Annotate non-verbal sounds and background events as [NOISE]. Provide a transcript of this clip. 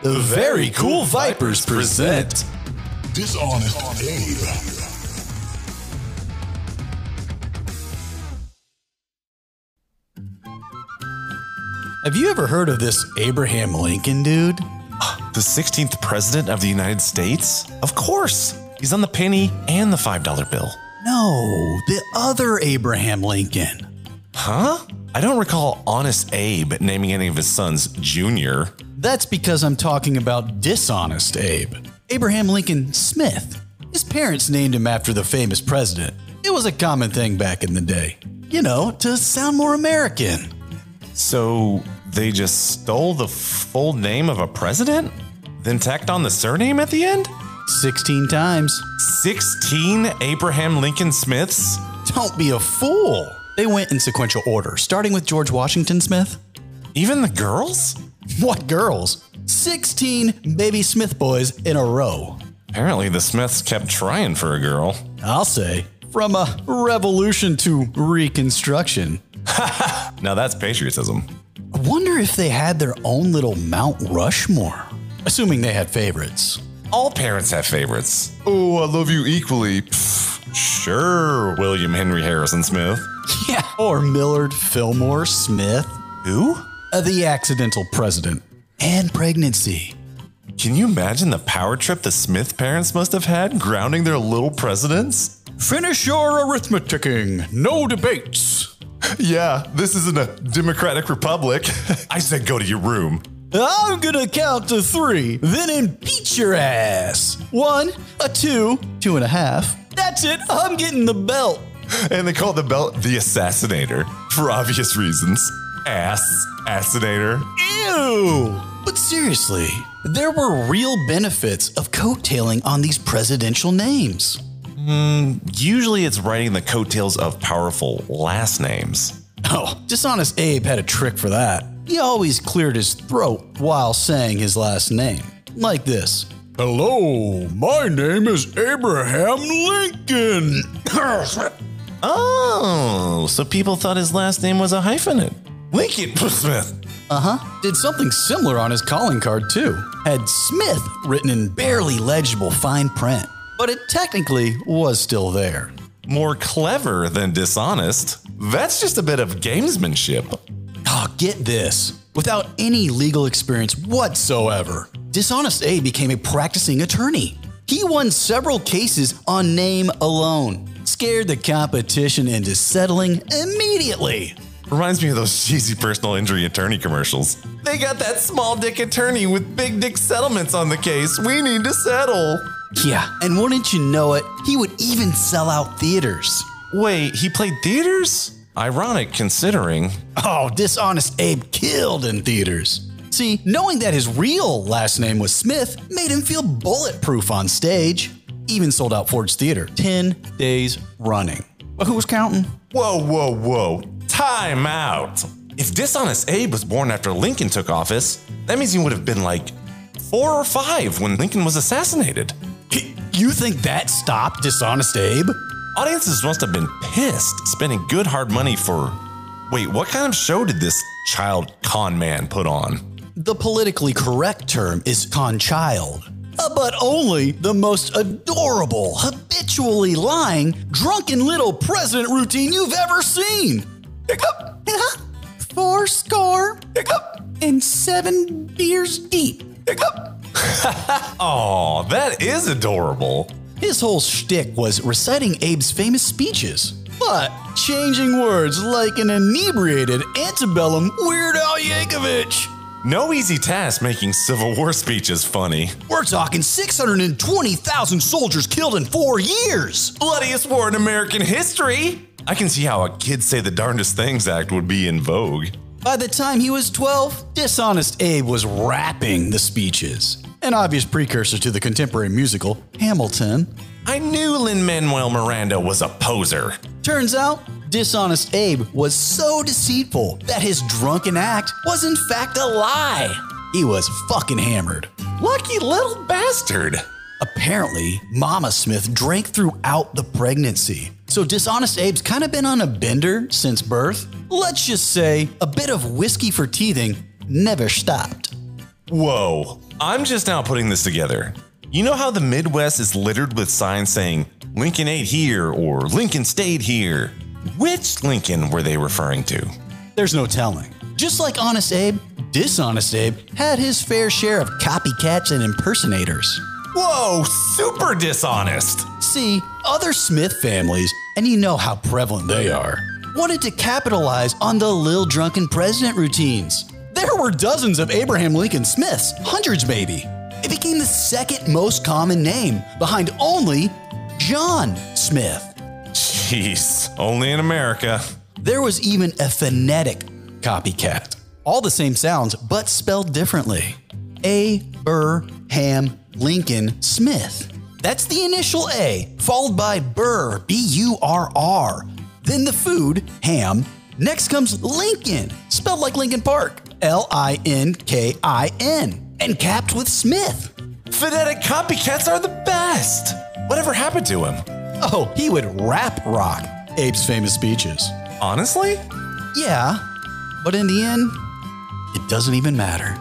The Very Cool Vipers present Dishonest Abe. Have you ever heard of this Abraham Lincoln dude? The 16th president of the United States? Of course. He's on the penny and the $5 bill. No, the other Abraham Lincoln. Huh? I don't recall Honest Abe naming any of his sons Junior. That's because I'm talking about dishonest Abe. Abraham Lincoln Smith. His parents named him after the famous president. It was a common thing back in the day. You know, to sound more American. So they just stole the full name of a president? Then tacked on the surname at the end? 16 times. 16 Abraham Lincoln Smiths? Don't be a fool. They went in sequential order, starting with George Washington Smith. Even the girls? What girls? 16 baby Smith boys in a row. Apparently, the Smiths kept trying for a girl. I'll say, from a revolution to reconstruction. [LAUGHS] Now that's patriotism. I wonder if they had their own little Mount Rushmore. Assuming they had favorites. All parents have favorites. Oh, I love you equally. Pfft, sure, William Henry Harrison Smith. [LAUGHS] Yeah. Or Millard Fillmore Smith, Who? The accidental president, and pregnancy. Can you imagine the power trip the Smith parents must have had grounding their little presidents? Finish your arithmeticking. No debates. Yeah, this isn't a democratic republic. [LAUGHS] I said go to your room. I'm gonna count to three, then impeach your ass. One, a two, two and a half. That's it. I'm getting the belt. And they call the belt the Assassinator for obvious reasons. Ass Assassinator. Ew! But seriously, there were real benefits of coattailing on these presidential names. Hmm, usually it's writing the coattails of powerful last names. Oh, Dishonest Abe had a trick for that. He always cleared his throat while saying his last name. Like this Hello, my name is Abraham Lincoln. [LAUGHS] Oh, so people thought his last name was a hyphenate. Lincoln Smith. Uh huh. Did something similar on his calling card, too. Had Smith written in barely legible fine print, but it technically was still there. More clever than dishonest. That's just a bit of gamesmanship. Oh, get this. Without any legal experience whatsoever, Dishonest Abe became a practicing attorney. He won several cases on name alone, scared the competition into settling immediately. Reminds me of those cheesy personal injury attorney commercials. They got that small dick attorney with big dick settlements on the case. We need to settle. Yeah, and wouldn't you know it, he would even sell out theaters. Wait, he played theaters? Ironic considering. Oh, Dishonest Abe killed in theaters. See, knowing that his real last name was Smith made him feel bulletproof on stage. Even sold out Ford's Theater 10 days running. But who was counting? Whoa, whoa, whoa. Time out. If Dishonest Abe was born after Lincoln took office, that means he would have been like four or five when Lincoln was assassinated. You think that stopped Dishonest Abe? Audiences must have been pissed, spending good hard money for. Wait, what kind of show did this child con man put on? The politically correct term is conchild. Uh, but only the most adorable, habitually lying, drunken little president routine you've ever seen. Four score, and seven beers deep. [LAUGHS] Aw, that is adorable. His whole shtick was reciting Abe's famous speeches, but changing words like an inebriated antebellum Weird Al Yankovic. No easy task making Civil War speeches funny. We're talking 620,000 soldiers killed in four years. Bloodiest war in American history! I can see how a Kids Say the Darndest Things act would be in vogue. By the time he was 12, Dishonest Abe was rapping the speeches, an obvious precursor to the contemporary musical Hamilton. I knew Lin Manuel Miranda was a poser. Turns out, Dishonest Abe was so deceitful that his drunken act was in fact a lie. He was fucking hammered. Lucky little bastard. Apparently, Mama Smith drank throughout the pregnancy. So Dishonest Abe's kind of been on a bender since birth. Let's just say a bit of whiskey for teething never stopped. Whoa, I'm just now putting this together. You know how the Midwest is littered with signs saying Lincoln ate here or Lincoln stayed here? Which Lincoln were they referring to? There's no telling. Just like Honest Abe, Dishonest Abe had his fair share of copycats and impersonators. Whoa, super dishonest. See, other Smith families, and you know how prevalent they are, wanted to capitalize on the Lil Drunken President routines. There were dozens of Abraham Lincoln Smiths, hundreds maybe. It became the second most common name, behind only John Smith. Jeez, only in America. There was even a phonetic copycat. All the same sounds, but spelled differently. A. Burr Ham Lincoln Smith. That's the initial A, followed by Burr, B U R R. Then the food, ham. Next comes Lincoln, spelled like Linkin Park, L I N K I N, and capped with Smith. Phonetic copycats are the best. Whatever happened to him? Oh, he would rap rock Abe's famous speeches. Honestly? Yeah, but in the end, it doesn't even matter.